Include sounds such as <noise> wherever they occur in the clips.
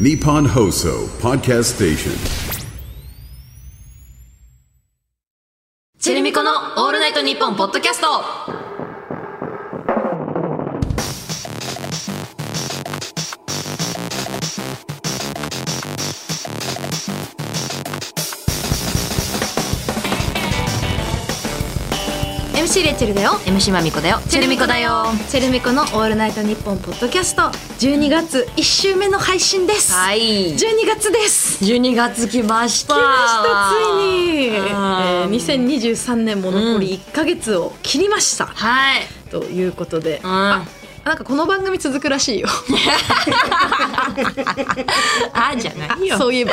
ニポンホーソーパートステーションチェルミコのオールナイトニッポンポッドキャスト。MC レッチェルだよ。MC まみこだよ。チェルミコだよ。チェルミコのオールナイトニッポンポッドキャスト。12月1週目の配信です。はい。12月です。12月来ました。来ましたついに、えあーー、2023年も残り1ヶ月を切りました、はい。ということで、うん。あなんかこの番組続くらしいよ。<laughs> あじゃないよ。そういえば。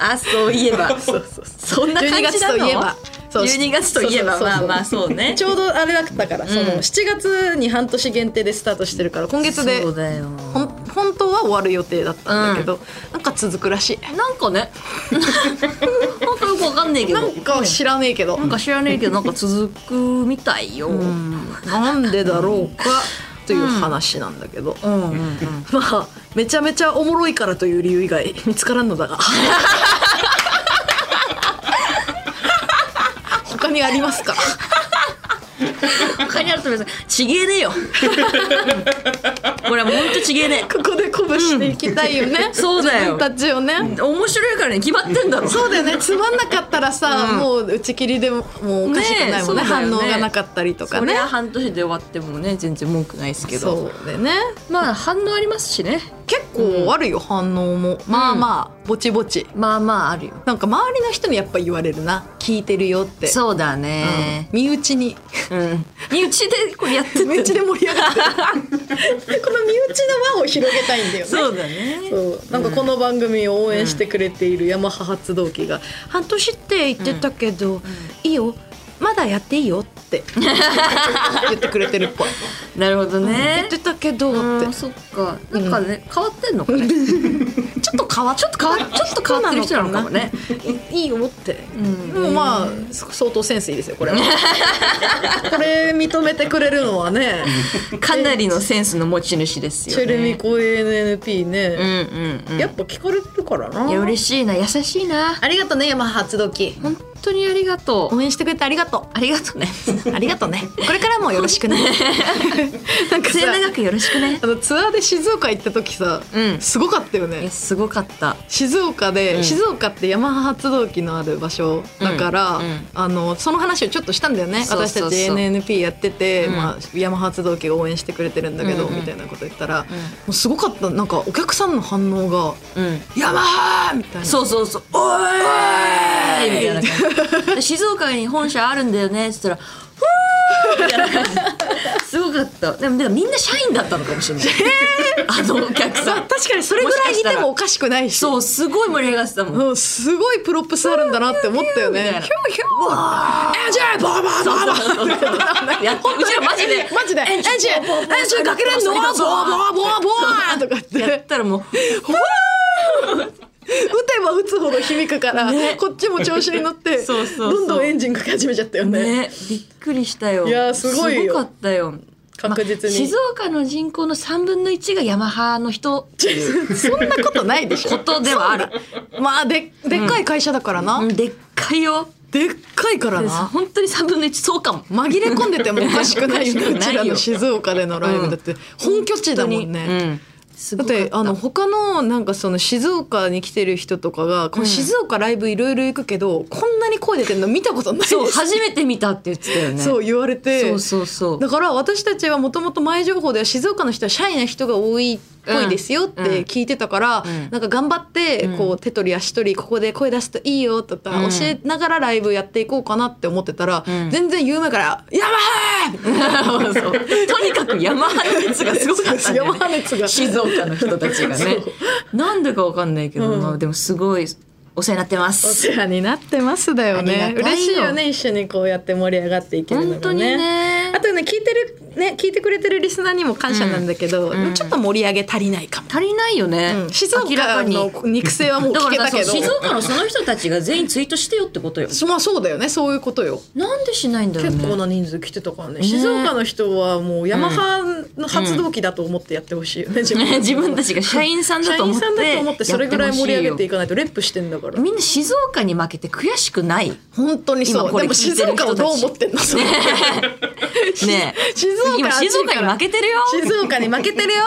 あそういえば。そうそうそんな感12じなの？月といえば12月といえばまあまあそうね。ちょうどあれだったから、その7月に半年限定でスタートしてるから今月でそうだよ。本当は終わる予定だったんだけど、なんか続くらしい。なんかね。なんかよくわかんないけど。なんか知らねえけど、なんか知らねえけど <laughs> なんか続くみたいよ、なんでだろうかという話なんだけど、うんうんうん。まあめちゃめちゃおもろいからという理由以外見つからんのだが <laughs> 他にありますか？他にあると別にちげえねえよ。これはもうほんとちげえねここで鼓舞していきたいよね、そうだよ。自分たちをね、え面白いからね決まってんだろ。そうだよね。つまんなかったらさ、もう打ち切りでももうおかしくないもんね。ねね。反応がなかったりとかね。そりゃ半年で終わってもね全然文句ないですけど。そうでね。まあ反応ありますしね。結構あるよ、反応も。まあまあぼちぼち。まあまああるよ。なんか周りの人にやっぱ言われるな。聞いてるよって。そうだうん。ね身内に。うん。身内でこれやってて。<laughs> 身内で盛り上がってる。<laughs> この身内の輪を広げたいんだよね。そうだね。そう。なんかこの番組を応援してくれているヤマハ発動機が「半年って言ってたけど、いいよまだやっていいよ」って <laughs> 言ってくれてるっぽい。なるほど言ねってたけどって。うんそっか。なんかね変わってんのかね。<laughs> ちょっと変わっちょっと変わ <laughs> ちょっと変わってる人なのかもね。いいいよって、ん。でもまあ相当センスいいですよこれは。これ認めてくれるのはね。かなりのセンスの持ち主ですよチねェルミコ ANNP うんね、うんうんやっぱ聞かれてるからな。いや嬉しいな。優しいな。ありがとうねヤマハ発動機本当にありがとう。応援してくれてありがとありがとうね。う <laughs> ありがとうね。これからもよろしくね。<laughs> なんかさ末永くよろしくね。あのツアーで静岡行った時さ、うん。すごかったよえねすごかった。静岡で、うん。静岡ってヤマハ発動機のある場所だから、うん。うんあのその話をちょっとしたんだよね。私たち NNP やってて、うん。まあ、ヤマハ発動機が応援してくれてるんだけど、みたいなこと言ったら、もうすごかった。なんかお客さんの反応がうん「ヤマハ!」みたいな。そうそうそう。おーい。みたいな感じ。で静岡に本社あるんだよね。っつったらふーみたいな感じすごかった。でもでもみんな社員だったのかもしれない、あのお客さん。確かにそれぐらいいてもおかしくないし。そうすごい盛り上がってたもん。うんすごいプロップスあるんだなって思ったよね。ヒューヒュー。エンジンボーボーボーボーうちらマジでマジでエンジンエンジンかけれんのボーボーボーボーとかってやったらもう打てば打つほど響くから、こっちも調子に乗って <laughs> どんどんエンジンかけ始めちゃったよね。ね。びっくりしたよ。いやすごいよ。すごかったよ。確実に。ま静岡の人口の3分の1がヤマハの人。<laughs> そんなことないでしょ。ことではある。まあででっかい会社だからな。うん。でっかいよ。でっかいからな。本当に3分の1そうかも。紛れ込んでてもおかしくないよ。ね。うちらの静岡でのライブだって。本拠地だもんね。だっごかった。あの他のなんかその静岡に来てる人とかが、この静岡ライブいろいろ行くけどこんなに声出てるの見たことない。<laughs> そう初めて見たって言ってたよね。<laughs> そう言われて。そうそうそう。だから私たちはもともと前情報では静岡の人はシャイな人が多いっぽいですよって聞いてたから、うん。なんか頑張ってこう手取り足取りここで声出すといいよとかうん。教えながらライブやっていこうかなって思ってたら、ん。全然言う前から「ヤマハー! <laughs>」そう。とにかくヤマ熱がすごかったんだよ、が。静岡の人たちがね。なんでかわかんないけど、でもすごいお世話になってまおす世話になってますだよね。嬉しいよね一緒にこうやって盛り上がっていけるのがね。本当にねあとね聞いてるね聞いてくれてるリスナーにも感謝なんだけど、うん。ちょっと盛り上げ足りないかも、足りないよね、うん。静岡の肉声はもう聞けたけど。静岡のその人たちが全員ツイートしてよってことよ。<laughs> まあそうだよねそういうことよ。なんでしないんだろうね。結構な人数来てたからね。ね。静岡の人はもうヤマハの発動機だと思ってやってほしいよね、自分自分たちが社員さんだと思って。社員さんだと思ってそれぐらい盛り上げていくかないとレップしてんだから。みんな静岡に負けて悔しくない。本当にそう。でも静岡をどう思ってんのそれねえ。静岡今静岡に負けてるよ。静岡に負けてるよ。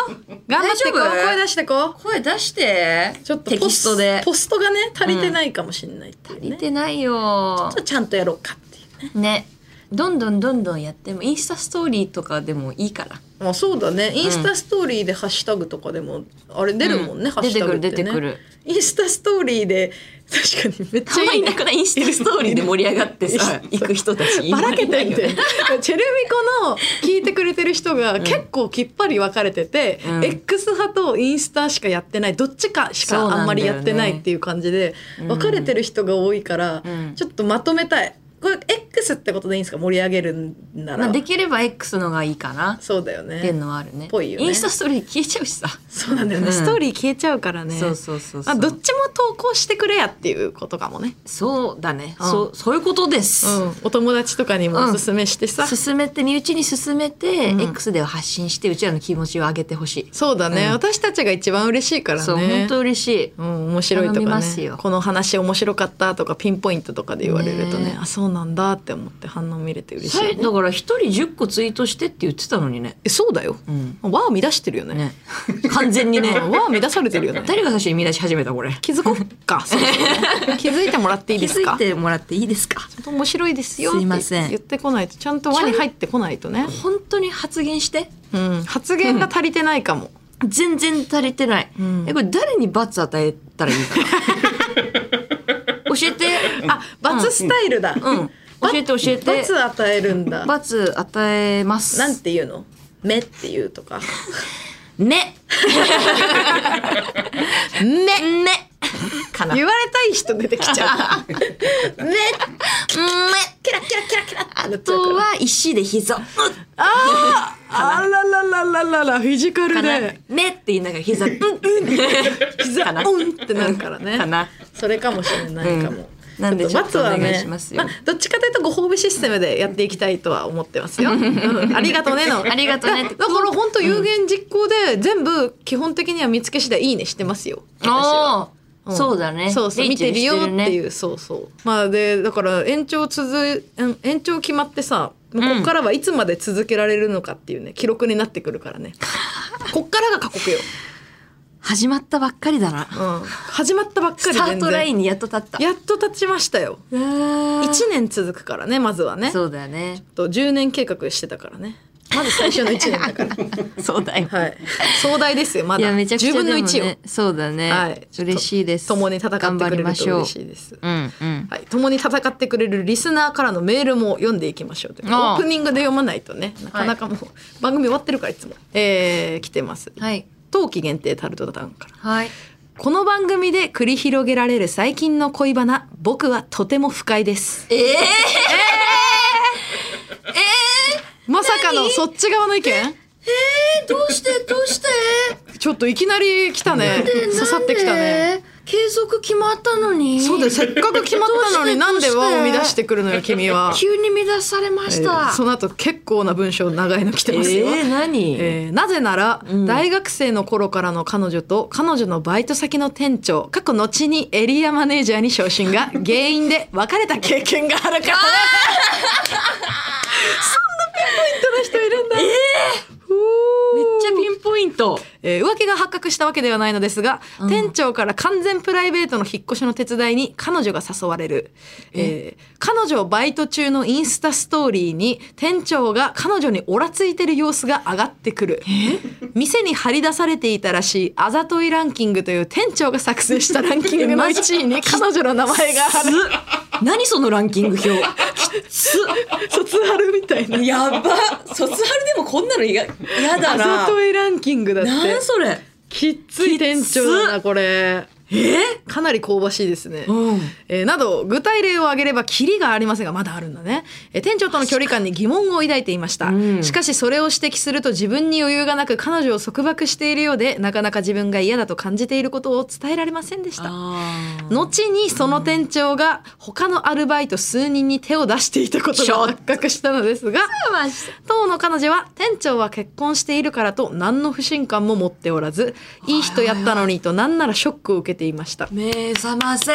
頑張ってこう。声出してこう。声出して。ちょっとテキストで。ポストがね足りてないかもしれないっていうね、足りてないよ。ちゃんとやろうかっていうね。ね。どんどんどんどんやってもインスタストーリーとかでもいいから。まあそうだね。インスタストーリーでハッシュタグとかでもあれ出るもんね、うん。ハッシュタグって、ね、出てくる。出てインスタストーリーで確かにめっちゃいいなくないインスタストーリーで盛り上がってさ行く人たちばらけてんよで <laughs> チェルミコの聞いてくれてる人が結構きっぱり分かれてて、うん。X 派とインスタしかやってないどっちかしかあんまりやってないっていう感じで分かれてる人が多いから、うん。ちょっとまとめたいこれ X ってことでいいんですか？盛り上げるんなら、まあ、できれば X のがいいかな。そうだよっていうねのはあるね。ぽいよね。インスタストーリー消えちゃうしさ。そうなんだよね、うん。ストーリー消えちゃうからね。そうそうそうそう。まあ、どっちも投稿してくれやっていうことかもね、そうだね、うん。そうそういうことです、うん、お友達とかにもおすすめしてさ、進めて身内に進めて、うん。X では発信してうちらの気持ちを上げてほしい、そうだね、うん。私たちが一番嬉しいからね。そう本当嬉しい。うん、面白いとかね。この話面白かったとかピンポイントとかで言われるとね。ねあそうなんだって思って反応見れて嬉しいね、いだから一人10個ツイートしてって言ってたのにね。えそうだよ、ん。輪を乱してるよね。ね。<laughs> 完全にね。<laughs> 輪を乱されてるよね。誰が最初に見出し始めたこれ？気づこっか <laughs> 気づいてもらっていい気づですか？いてもらっていいですか？ちゃんと面白いですよすいません。言ってこないと。ちゃんと輪に入ってこないとね、本当に発言して？うん、発言が足りてないかも、全然足りてない、ん。えこれ誰に罰与えたらいいかな？教えて。あ罰スタイルだ、うん。教えて教えて。罰与えるんだ。罰与えます。なんて言うの？目って言うとか。ねねね <laughs> かな。言われたい人出てきちゃう。目 <laughs> ねキラキラキラキラあとは石で膝。うんああららららららフィジカルで。ねって言いながら膝うん。うん。膝うんってなるからね。かな。それかもしれないかも、うん。なんでちょっとお願いねしますよ。あどっちかというとご褒美システムでやっていきたいとは思ってますよ、うん。ありがとうねの。ありがとうねだから本当有言実行で全部基本的には見つけ次第いいねしてますよ。私はそうだね。そうそう。見レイチェルてるよっていう、そうそう。まあでだから延長続うん延長決まってさもうこっからはいつまで続けられるのかっていうね記録になってくるからね。<laughs> こっからが過酷よ、始まったばっかりだな。うん、始まったばっかりスタートラインンにやっと立った。やっと立ちましたよ。1 1年続くからねまずはね。そうだよねと10年計画してたからねまず最初の1年だから。そうだよはい。壮大ですよまだ。いやめちゃくちゃ10分のでも1を、ねそうだね、はい。嬉しいです。共に戦ってくれると嬉しいです。う。んうん。はい、共に戦ってくれるリスナーからのメールも読んでいきましょうという。オープニングで読まないとねなかなかもう、番組終わってるからいつも、えー、来てます。はい。冬季限定タルトタンから。はい。この番組で繰り広げられる最近の恋バナ僕はとても不快です。ええまさかのそっち側の意見？どうして？どうして？ちょっといきなり来たね。刺さってきたね。継続決まったのに。そうだよ。せっかく決まったのになんで輪を乱してくるのよ君は、急に乱されまえした、ーその後結構な文章長いの来てますよ、えー、何、えーなぜなら、大学生の頃からの彼女と彼女のバイト先の店長過去後にエリアマネージャーに昇進が原因で別れた経験があるからね。そんなピンポイントの人いるんだ、めっちゃピンポイントえー浮気が発覚したわけではないのですが、店長から完全プライベートの引っ越しの手伝いに彼女が誘われる、えー。彼女バイト中のインスタストーリーに店長が彼女にオラついてる様子が上がってくる。店に張り出されていたらしいあざといランキングという店長が作成したランキングの1位に彼女の名前がある。何そのランキング表？卒アルみたいな。やば。卒アルでもこんなのややだあなざといランキングだってそれ？きっつい店長だなこれ。えかなり香ばしいですね。うん。えーなど具体例を挙げればキリがありませんがまだあるんだね、えー店長との距離感に疑問を抱いていました、うん。しかしそれを指摘すると自分に余裕がなく彼女を束縛しているようでなかなか自分が嫌だと感じていることを伝えられませんでした。後にその店長が他のアルバイト数人に手を出していたことが発覚したのですが当の彼女は店長は結婚しているからと何の不信感も持っておらずいい人やった。のにと何ならショックを受けていました。目覚ませ。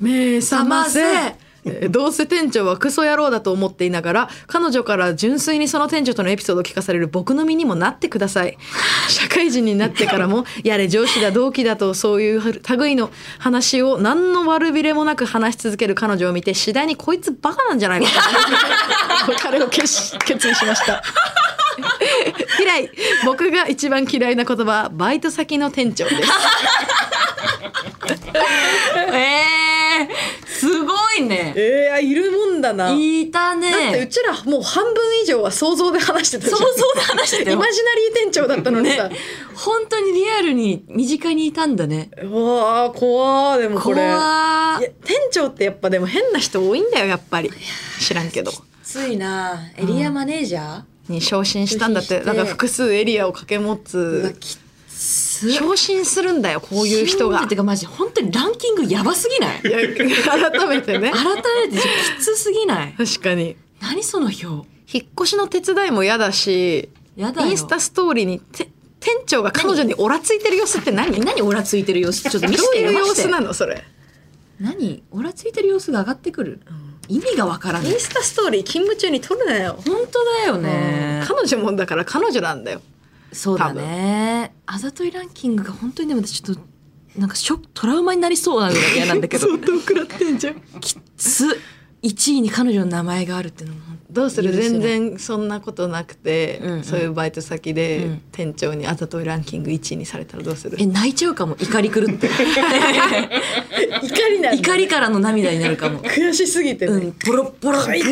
目覚ませ。どうせ店長はクソ野郎だと思っていながら彼女から純粋にその店長とのエピソードを聞かされる僕の身にもなってください。<laughs> 社会人になってからもやれ上司だ同期だとそういう類の話を何の悪びれもなく話し続ける彼女を見て次第にこいつバカなんじゃないかと。<laughs> 彼を決し決意しました。<laughs> 以来僕が一番嫌いな言葉はバイト先の店長です <laughs> えー、すごいね。えー、いるもんだな。いたね。だってうちらもう半分以上は想像で話してた想像で話してたよ。イマジナリー店長だったのにさ、ね。本当にリアルに身近にいたんだね。うわー怖ーでもこれ。怖店長ってやっぱでも変な人多いんだよやっぱり。知らんけど。ついな。エリアマネージャー、に昇進したんだって。昇進して。だから複数エリアを掛け持うわつきつ昇進するんだよこういう人が。信じてかマジ本当にランキングやばすぎない？改めてね。改めてきつすぎない？確かに。何その表引っ越しの手伝いも嫌だしやだよ。インスタストーリーにて店長が彼女にオラついてる様子って何？何オラついてる様子？ちょっと見どせてういう様子なのそれ？何オラついてる様子が上がってくる、意味がわからない。インスタストーリー勤務中に撮るなよ、本当だよね、彼女もだから彼女なんだよそうだね。あざといランキングが本当にでも私ちょっとなんかショックトラウマになりそうなぐらい嫌なんだけど。<laughs> 相当食らってんじゃん。きつ。1位に彼女の名前があるっていうのもどうする？全然そんなことなくて、うんうん。そういうバイト先で、うん。店長にあざといランキング1位にされたらどうする？え泣いちゃうかも。怒り狂って。<laughs> 怒りな怒りからの涙になるかも。悔しすぎてね、うん。ポロポロギリギ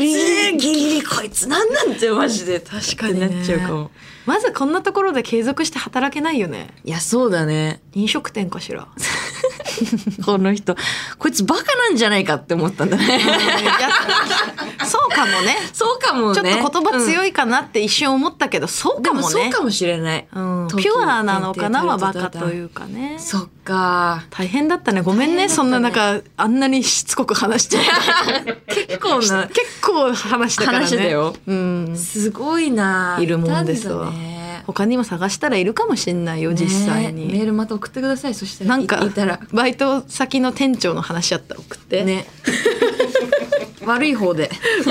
リギリこいつなんなんてマジで。確かにね。なっちゃうかも。まずこんなところで継続して働けないよね。いやそうだね。飲食店かしら <laughs> この人。こいつバカなんじゃないかって思ったんだね。そうかもねそうかもねちょっと言葉強いかなって一瞬思ったけど、そうかもねそうかもしれない、うん、ピュアなのかなはバカというかねそっか大変だったねごめんねねそんな中あんなにしつこく話して結構な結構話したからね話だようんすごいないるもんですわ他にも探したらいるかもしんないよ実際ねメに、ールまた送ってください。そしたらなんかバイト先の店長の話あったら送って、ね。<laughs> 悪い方で。<laughs>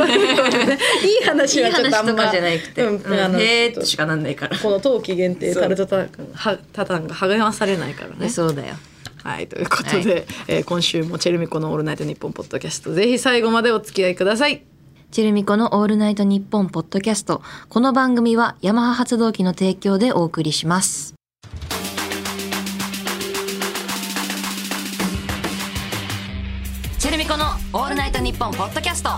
いい話いいはちょっとあんまじゃなくて、うんうんあのへーしかなんないから。この冬季限定タルトタンはタタンが励まされないからね。そうだよ。はいということで、えー今週もチェルミコの「オールナイトニッポン」ポッドキャストぜひ最後までお付き合いください。チェルミコのオールナイトニッポンポッドキャスト。この番組はヤマハ発動機の提供でお送りします。チェルミコのオールナイトニッポンポッドキャスト。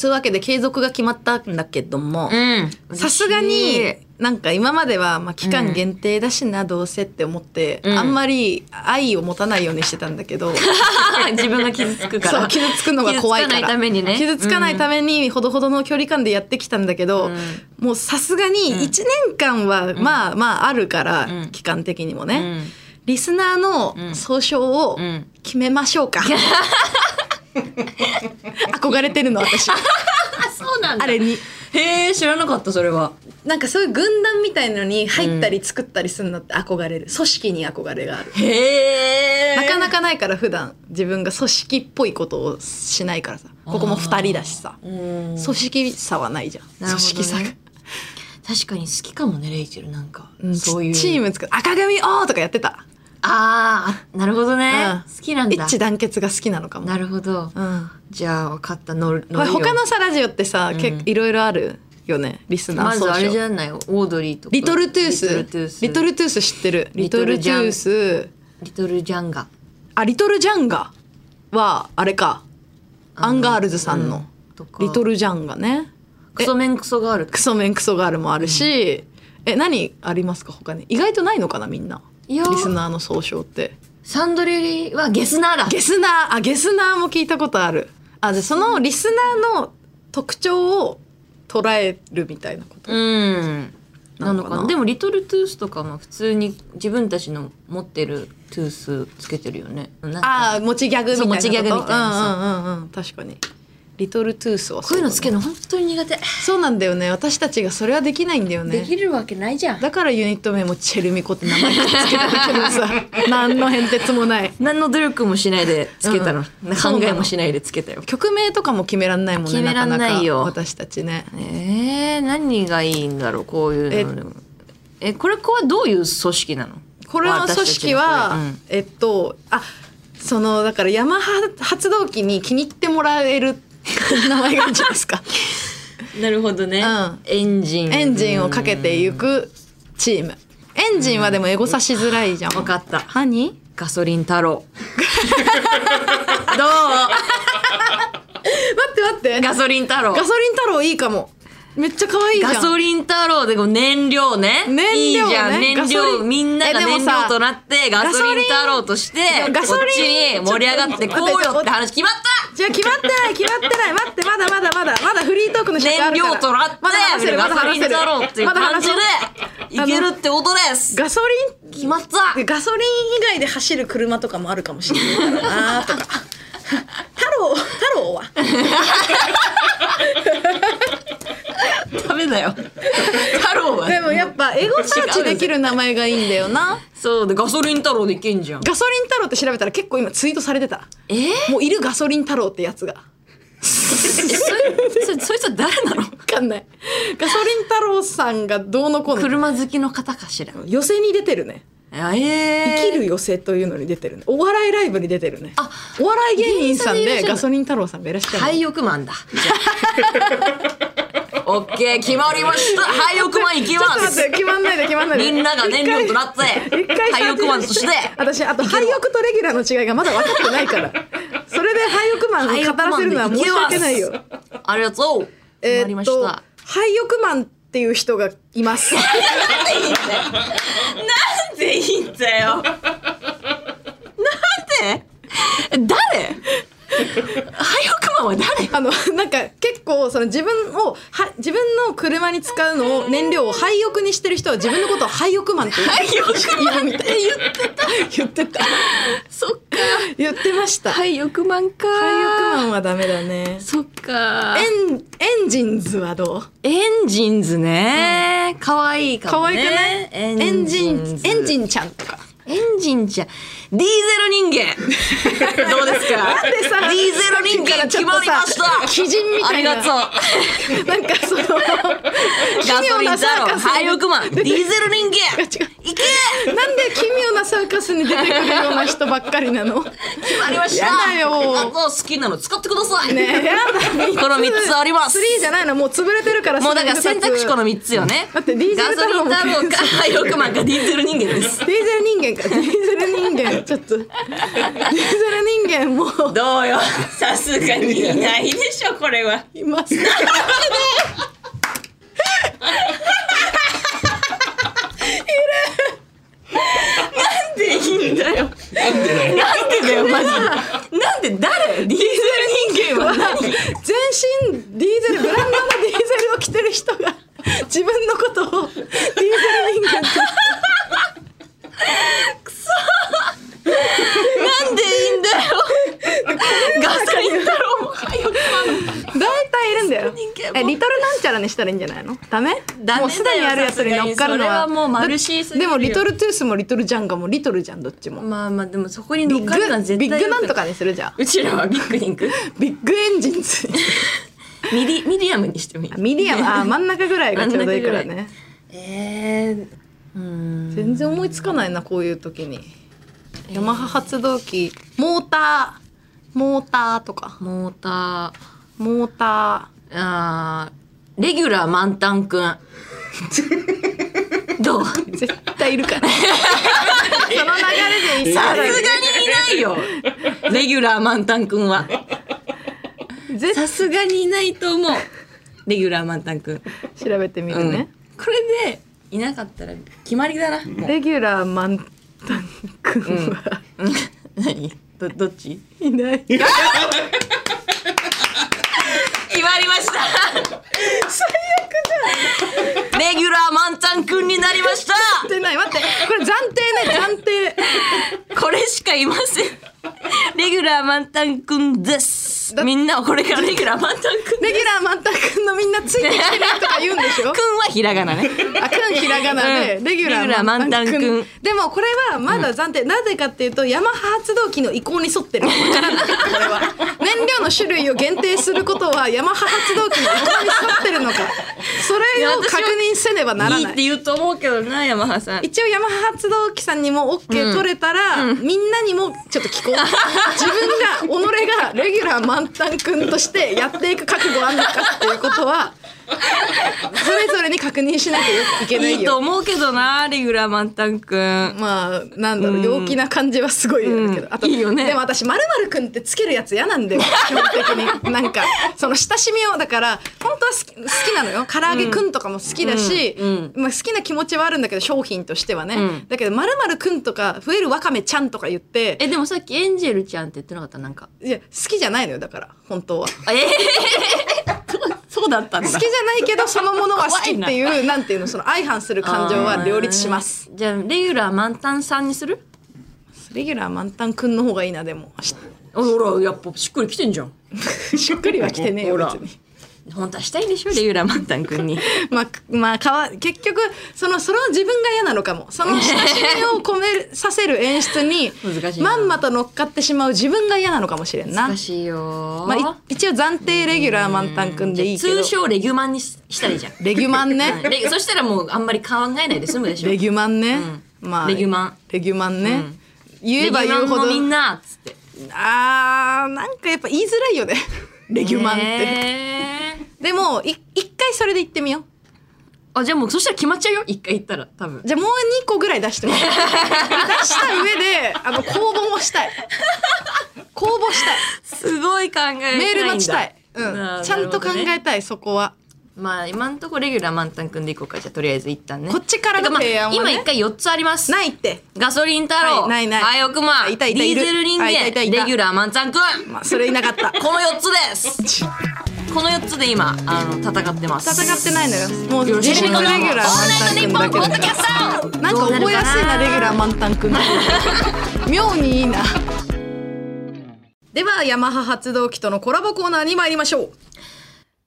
というわけで継続が決まったんだけどもうん。さすがになんか今まではまあ期間限定だしな、どうせって思って、うん。あんまり愛を持たないようにしてたんだけど。<laughs> 自分が傷つくから。傷つくのが怖いから。傷つかないためにね。傷つかないためにほどほどの距離感でやってきたんだけど、うん。もうさすがに1年間はまあまああるから、うん。期間的にもね、うん。リスナーの総称をうん。決めましょうか、<laughs> <laughs> 憧れてるの私。あ <laughs> そうなんあれに。へえ知らなかったそれは。なんかそういう軍団みたいのに入ったり作ったりするのって憧れる。組織に憧れがある。へえなかなかないから普段。自分が組織っぽいことをしないからさ。ここも2人だしさ。うん。組織さはないじゃん、ね。組織さが、確かに好きかもねレイチェルなんか、うん。そういう。チーム作る。赤髪おーとかやってた、ああなるほどね、うん。好きなんだ。一致団結が好きなのかも。なるほど、うん。じゃあ分かった。のるこれ他のさラジオってさ、うん。結構いろいろあるよねリスナーまずあれじゃないオードリーとか。リトルトゥース。リトルトゥース。リトルトゥース知ってる？リトリトルジャンゥース。リトルジャンガ。あリトルジャンガはあれか。アンガールズさんの。とか。リトルジャンがね。クソメンクソガールクソメンクソガールもあるし、え何ありますか他に？意外とないのかなみんなリスナーの総称って。サンドリはゲスナーだ。ゲスナー。あゲスナーも聞いたことある。あでそのリスナーの特徴を捉えるみたいなこと、うん。なのかな。でもリトルトゥースとかも普通に自分たちの持ってるトゥースつけてるよね。ああ持ちギャグみたいな持ちギャグみたいなさうんうんうんうん。確かにリトルトゥースはこういうのつけるるの本当に苦手、そうなんだよね。私たちがそれはできないんだよね。できるわけないじゃん。だからユニット名もチェルミコって名前つけただけどさ。<laughs> 何の変哲もない。何の努力もしないでつけたの、うん。考えもしないでつけたよ。曲名とかも決めらんないもんね決めらんないよ。私たちね。えー、何がいいんだろうこういうのでも。えこれこれはどういう組織なの？これの組織は、えっとあそのだからヤマハ発動機に気に入ってもらえる名前がいいんじゃないですか。<laughs> なるほどね、うん。エンジン。エンジンをかけていくチーム。エンジンはでもエゴサしづらいじゃん、分かった。何？ガソリン太郎。<laughs> ど <laughs> 待って待って。うガソリン太郎。ガソリン太郎いいかもめっちゃ可愛いじゃん。ガソリン太郎でこう燃料ね。燃料ね。いいじゃん。燃ガソリン。料みんなが燃えでもさ料となってガソリン太郎としてガソリンこっちに盛り上がってこうよって話決まった！じゃあ決まってない決まってない。待ってまだまだまだ。まだフリートークの尺あ燃るから。料となってまだ話せる。まだガソリン話せる。太郎っていうまだ感じ話せる。でいけるってことです。ガソリン。決まった。ガソリン以外で走る車とかもあるかもしれないからなとか太郎太郎は？ダメだよ。太郎は。でもやっぱエゴサーチできる名前がいいんだよな。そうでガソリン太郎でいけんじゃん。ガソリン太郎って調べたら結構今ツイートされてた。え？ー、もういるガソリン太郎ってやつが。えそいそそいつは誰なの？わかんない。ガソリン太郎さんがどうのこうの。車好きの方かしら。寄せに出てるね。あえー、生きる寄せというのに出てるね。お笑いライブに出てるね。あお笑い芸人さんでガソリン太郎さんがいらっしゃる。の廃屋マンだ。<laughs> オッケー決まりました。廃屋マン行きます。決まんないで決まんないで。みんなが燃料となって廃屋マンとして。私あと廃屋とレギュラーの違いがまだ分かってないから。それで廃屋マンに語らせるのは申し訳ないよ。ありがとう。決まりましえーっとた。廃屋マンっていう人がいます。なんでいいんだよ。なんで？誰？廃屋マンは誰？あのなんか結構その自分をは自分の車に使うのを燃料を廃屋にしてる人は自分のことを廃屋マンって言うみたい言ってた。言ってた。そっか。言ってました。廃廃屋マンか。屋マンはダメだね。そっか。エンエンジンズはどう？エンジンズね。可愛いか可もね。愛くない？エエンジンズ。エンジンちゃんとか。エンジンじゃディーゼル人間。<laughs> どうですか？なんでさディーゼル人間決まりました。みたいな。ありがとう。なんかそのガソリン太郎廃屋マンディーゼル人間。いけ！なんで奇妙なサーカスに出てくるような人ばっかりなの？決まりました。やだよ。あと好きなの使ってください、ねえやだ。この三つあります。スリーじゃないの。もう潰れてるからもうだから選択肢この3つよね。だってディーゼル太郎もガソリン太郎か廃屋マンかディーゼル人間です。ディーゼル人間かディーゼル人間ちょっと。ディーゼル人間も。どうよ。さすがにいないでしょこれは。います。なんでいいんだよ。なんでだよ。マジで。なんで誰？ディーゼル人間は何？全身ディーゼルブランドのディーゼルを着てる人が自分のことをディーゼル人間ってなんでいいんだよガソリン太郎もハイオクマン大体いるんだよ人間もえリトルなんちゃらにしたらいいんじゃないの？ダメ？もうすでにあるやつに乗っかるのは。もうマルシーすぎでもリトルトゥースもリトルジャンガもリトルじゃんどっちも。まあまあでもそこに乗っかるのはグ絶対ビッグなんとかかにするじゃんうちらはビッグリンク。ビッグエンジンズ。<laughs> ミディミディアムにしてもいい。ミディアムあー真ん中ぐらいがちょうどいいからね。えー、うん。全然思いつかないなこういう時に。ヤマハ発動機。モーター。モーターとか。モータモーター。あーレギュラー満タンくん。<laughs> どう？ー絶対いるから。その流れでさすがにいないよ。レギュラー満タンくんは。絶さすがにいないと思う。レギュラー満タンくん、調べてみるうん。ね、これでいなかったら決まりだな。レギュラー満タンくんは、うん。何？どどっち？いない <laughs> 決まりました。最悪じゃん。レギュラー満タンくんになりました。待ってない待って。これ暫定ね暫定。これしかいません。レギュラー満タンくんですみんなはこれからレギュラー満タンくんレギュラー満タンくんのみんなついてきてるとか言うんでしょ？くんはひらがなね。あくんひらがなで、うん。レギュラー満タンくん。レギュラー満タンくでもこれはまだ暫定、なぜかっていうとヤマハ発動機の意向に沿ってる燃料の種類を限定することはヤマハ発動機の意向に沿ってるのか <laughs> それを確認せねばならい。いないって言うと思うけどな山葉さん。一応ヤマハ発動機さんにも OK 取れたら、みんなにもちょっと聞こう。<laughs> 自分が己がレギュラー満タンくんとしてやっていく覚悟あんのかっていうことはそれぞれに確認しなきゃいけないよ。いいと思うけどなレギュラー満タンくんまあなんだろう、陽気な感じはすごいあるけど、うん。あといいよね。でも私「まるくん」ってつけるやつ嫌なんだよ <laughs> 基本的に。なんかその親しみをだから本当は好き好きなのよ。唐揚げくんとかも好きだし、うんまあ、好きな気持ちはあるんだけど商品としてはね、うん。だけど「まるくん」とか「増えるわかめちゃん」とか言ってえでもさっきエンジェルちゃんって言ってなかった？なんか。いや好きじゃないのよだから本当は。ええそうだったんだ。好きじゃないけどそのものは好きっていうなんていうのその相反する感情は両立します。じゃあレギュラー満タンさんにする？レギュラー満タンくんの方がいいなでも。ほらやっぱしっくりきてんじゃん。<laughs> しっくりはきてねえよ別に。本当はしたいんでしょレギュラー満タンくんに。<laughs> まあ、まあ、かわ結局そのそれを自分が嫌なのかも。その親しみを込めるさせる演出に <laughs> まんまと乗っかってしまう自分が嫌なのかもしれんな。難。しいよ。まあ、い一応暫定レギュラー満タンくんでいいけど。通称レギュマンにししたらいいじゃん。レギュマンね。レそしたらもうあんまり考えないで済むでしょ。レギュマンね、まあレギュマン。レギュマンね、言えば言うほど。みんなっつって。あーなんかやっぱ言いづらいよねレギュマンって、でもい一回それで言ってみよう。あじゃあもうそしたら決まっちゃうよ？一回言ったら多分。じゃあもう2個ぐらい出しても <laughs> 出した上であの公募もしたい。公募したい。すごい考えメール待ちたい、うん。なちゃんと考えたいそこはまあ今んとこレギュラー満タンくんでいこうか。じゃあとりあえず一旦ね。こっちからのてかまあ提案はね。今一回4つあります。ないって。ガソリン太郎、はいないない。はい奥間。いたいたいるディーゼル人間、はいいたいたいた。レギュラー満タンくんまあそれいなかった。この4つです。この4つで今あの戦ってます。戦ってないのよ。もうよろし自くお願いし力レギュラますー満タンくんだけだオールナイトニッポンポッドキャストなんか覚えやすいなレギュラー満タンくん <laughs> 妙にいいな。ではヤマハ発動機とのコラボコーナーに参りましょう。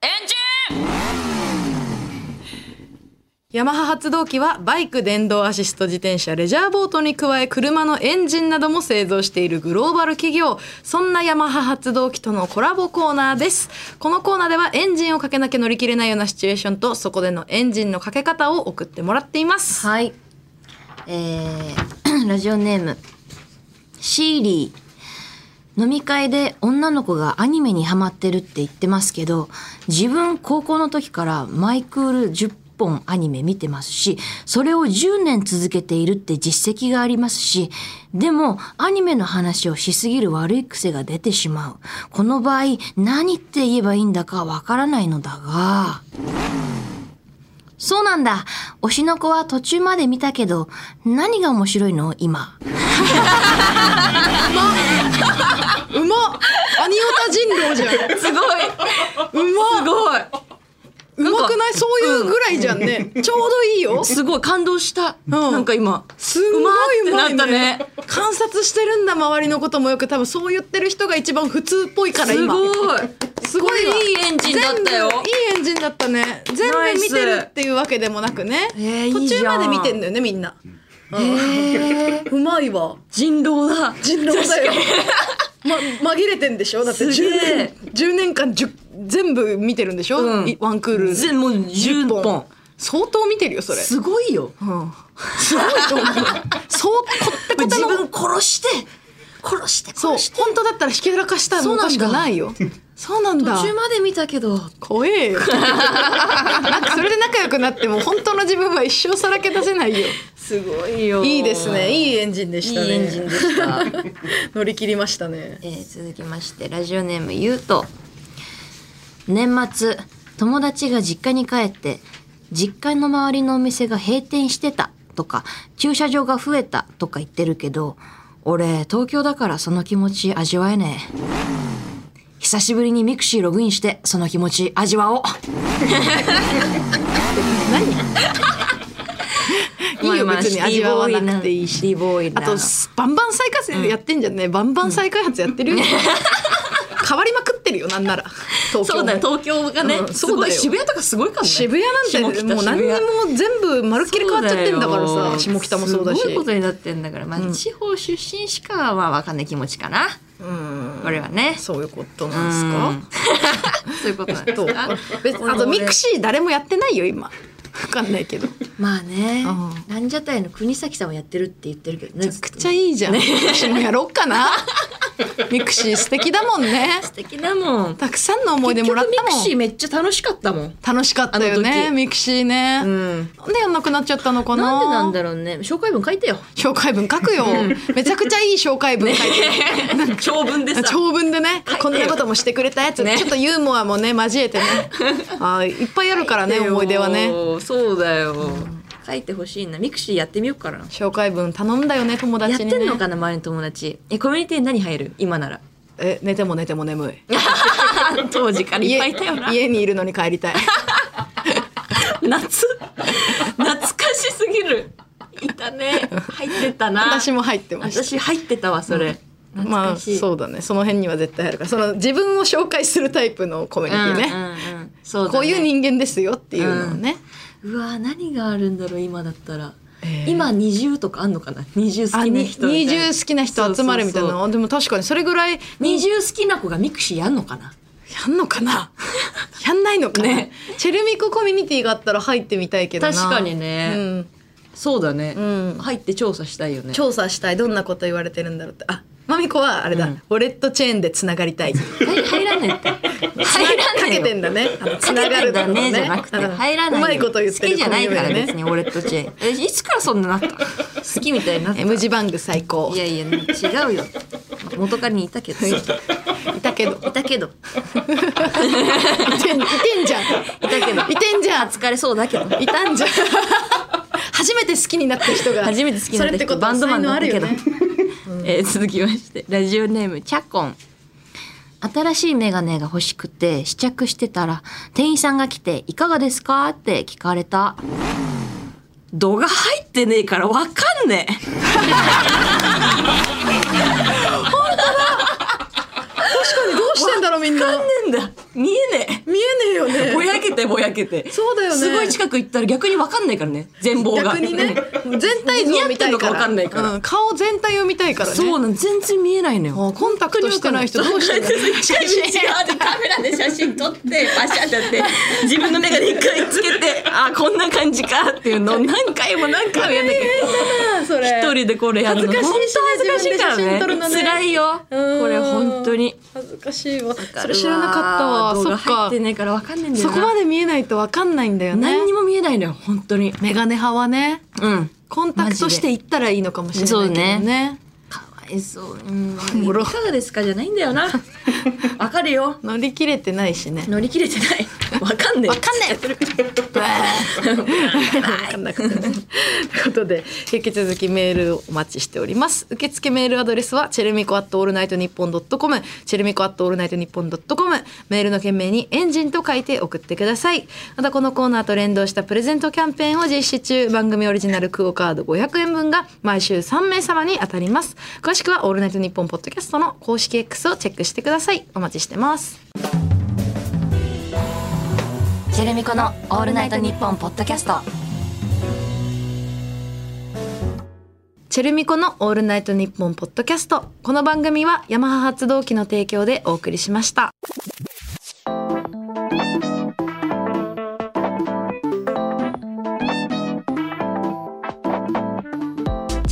エンジンヤマハ発動機はバイク電動アシスト自転車レジャーボートに加え車のエンジンなども製造しているグローバル企業。そんなヤマハ発動機とのコラボコーナーです。このコーナーではエンジンをかけなきゃ乗り切れないようなシチュエーションとそこでのエンジンのかけ方を送ってもらっています。はい。えー、ラジオネームシーリー。飲み会で女の子がアニメにハマってるって言ってますけど自分高校の時からマイクール10本アニメ見てますしそれを10年続けているって実績がありますしでもアニメの話をしすぎる悪い癖が出てしまう。この場合何って言えばいいんだかわからないのだが。そうなんだ。推しの子は途中まで見たけど何が面白いの？今。うまっ。アニオタ人狼じゃん。すごい。うまっ。すごいうまくない？そういうぐらいじゃんね、ちょうどいいよ。すごい感動した、ん。なんか今。すんごいうまいねね。観察してるんだ周りのこともよく多分そう言ってる人が一番普通っぽいからす今ごい。すごいいいエンジンだったよ。いいエンジンだったね。全部見てるっていうわけでもなくね、えー途中まで見てんだよねみんな、うまいわ。人狼だ。人狼だよ。<laughs> ま、紛れてんでしょ？だってす10げえ。年 ,10 年間10全部見てるんでしょ、うん。いワンクール。全もう10本。相当見てるよそれ。すごいよ。うん。すごいと思う。そうこってこての。自分殺して殺してそう殺して。本当だったらひけらかしたらおかしくないよ。そうなんだ。途中まで見たけど。怖えよ。<laughs> なんかそれで仲良くなっても本当の自分は一生さらけ出せないよ。すごいよ。いいですね。いいエンジンでしたね。いいエンジンでした。<laughs> 乗り切りましたね。えー続きましてラジオネームゆうと年末友達が実家に帰って実家の周りのお店が閉店してたとか駐車場が増えたとか言ってるけど俺東京だからその気持ち味わえねえ。久しぶりにミクシーログインしてその気持ち味わおう。<laughs> <laughs> いいよ別に味わわなくていいし。ボーイなあとバンバン再開発やってんじゃんね、バンバン再開発やってるよ、<laughs> 変わりまくってるよなんなら東京。もそうだよ東京がね、うん。すごい渋谷とかすごいからね。渋谷なんてもう何にも全部まるっきり変わっちゃってんだからさ。下北もそうだし。すごいことになってんだから、まあ地方出身しかは分かんない気持ちかな、これはね。そういうことなんですか？<laughs> そういうことなんですとか別あとミクシー誰もやってないよ今。わかんないけど。まあねうランジャタイの国崎さんはやってるって言ってるけどねめちゃくちゃいいじゃん、私もやろうかな <laughs> ミクシー素敵だもんね。素敵だもん。たくさんの思い出もらった結局ミクもんシーめっちゃ楽しかったもん。楽しかったよね時。ミクシーね、うん。なんでやんなくなっちゃったのかな？なんでなんだろうね。紹介文書いてよ。紹介文書くよ、めちゃくちゃいい紹介文書いて、長文でさ。長文でね。こんなこともしてくれたやつ、ね。ちょっとユーモアもね交えてね。<laughs> あーいっぱいあるからね思い出はね。そうだよ書いてほしいな。ミクシーやってみようかな紹介文頼んだよね友やっ達にね。てんのかな周りの友達。えコミュニティ何入る？今なら。え寝ても寝ても眠い。<laughs> 当時からいっ家ぱいいたよな。家にいるのに帰りたい。<laughs> 夏懐かしすぎる。いたね。入ってたな。私も入ってました。私入ってたわそれ、懐まあそうだね。その辺には絶対あるから。その自分を紹介するタイプのコミュニティね、うんうんうんね。こういう人間ですよっていうのをね、うわ何があるんだろう今だったら、えー。今 NiziUとかあんのかな？ NiziU好きな人みた好きな人集まるみたいな。そでも確かにそれぐらい NiziU好きな子がミクシーやんのかな？やんのかな？<laughs> やんないのかな、ね。チェルミココミュニティがあったら入ってみたいけどな。確かにね。うん、そうだね、ん。入って調査したいよね。調査したい。どんなこと言われてるんだろうって。あマミコはあれだ、ウォレットチェーンでつながりたい。入入らねえって。入らかけね。えよてんだねあのつながるとこね。じゃなくて。うん。入らない。ようまいこと言ってる好きじゃないから別にウォレットチェーン。えいつからそんななった？好きみたいになった。M 字バング最高。いやいや違うよ。元カレにいたけど。さ <laughs> いいたけど。たけど。いてんじゃん。いたけど。いてんじゃん。疲れそうだけど。いたんじゃん。<laughs> 初めて好きになった人が。初めて好きになった人。それってことバンドマンだったけど。才能あるよねえー続きましてラジオネームチャコン。新しいメガネが欲しくて試着してたら店員さんが来て「いかがですか?」って聞かれた。度が入ってねえからわかんねえ。<laughs> 確かにどうしてんだろうみんな。わかんねえんだ。見えね見えねえよね。えぼやけてぼやけて。そうだよね。すごい近く行ったら逆にわかんないからね全貌が。逆にね。全体像を見たいのかわかんないから。うん顔全体を見たいからね。そうなん全然見えないのよ。あコンタクトしてない人どうしてんだろう写真カメラで写真撮ってパシャってやって自分の眼鏡一回つけてあこんな感じかっていうのを何回も何回もやんなきゃ一人でこれやるの恥ずかしいしね本当恥ずかしいからね辛いよこうんれ本当に恥ずかしいわそれ知らなかったわ動画そっか。入ってねえからわかんないんだよな。そこまで見えないとわかんないんだよね。何にも見えないのよ本当に。メガネ派はね。うん。コンタクトしていったらいいのかもしれないけどねねかわいそう、うん、いかがですか？じゃないんだよな。<laughs> わかるよ。乗り切れてないしね。乗り切れてない。わかんねえ。わかんねえ。わかんなということで引き続きメールをお待ちしております。受付メールアドレスはチェルミコアットオールナイトニッポンドットコムチェルミコアットオールナイトニッポンドットコムメールの件名にエンジンと書いて送ってください。またこのコーナーと連動したプレゼントキャンペーンを実施中。番組オリジナルクオカード500円分が毎週3名様に当たります。詳しくはオールナイトニッポンポッドキャストの公式 X をチェックしてくださいお待ちしてますチェルミコのオールナイトニッポンポッドキャストチェルミコのオールナイトニッポンポッドキャスト。この番組はヤマハ発動機の提供でお送りしました。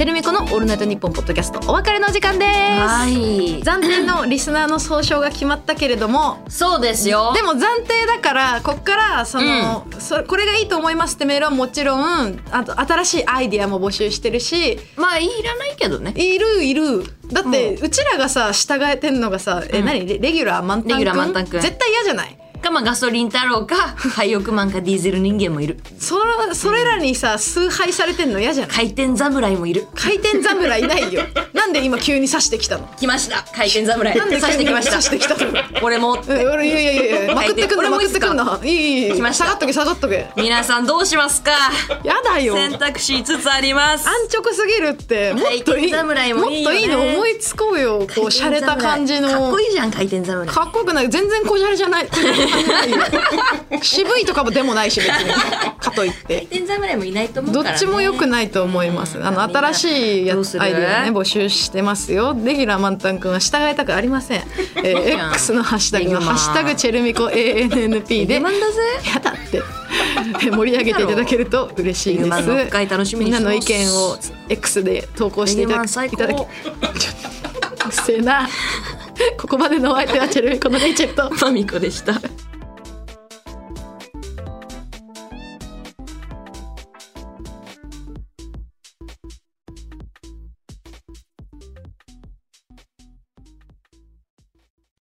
チェルミコのオールナイトニッポンポッドキャストお別れの時間です。はい。暫定のリスナーの総称が決まったけれども、そうですよ。でも暫定だからこっからその、そこれがいいと思いますってメールはもちろんあと新しいアイディアも募集してるしまあいらないけどね。いるいる。だってうちらがさ従えてんのがさ、え何？レレギュラー満タンくん？レギュラー満タンくん。絶対嫌じゃない？かまあガソリン太郎か廃屋マンかディーゼル人間もいる。そのそれらにさ崇拝されてんの？嫌じゃない？回転侍もいる。回転侍いないよ。<laughs> なんで今急に刺してきたの？来ました。回転侍。なんで刺してきました。刺してきたの？俺もえ俺いやいやいやまくってくん俺もいいっすかなまくってくんな。いいいい。い来ました。下がっとけ下がっとけ。皆さんどうしますか？やだよ。選択肢5つあります。安直すぎるってもっといい回転侍もいいもっといいの思いつこうよ。こう洒落た感じの。かっこいいじゃん回転侍。かっこよくない。全然こじゃれじゃない <laughs> 渋いとかもでもないし別に <laughs> かといって侍もいないと思うから、ね、どっちも良くないと思います。あの新しいやアイデアね募集してますよ。レギュラー満タン君は従いたくありません。<laughs> えー、X のハッシュタグのハッシュタグチェルミコ ANNP でやだってえ盛り上げていただけると嬉しいです。みんなの意見を X で投稿していただレギュマン最高いただき。せえな。ここまでのお相手はチェルミコのレイチェルと。マミコでした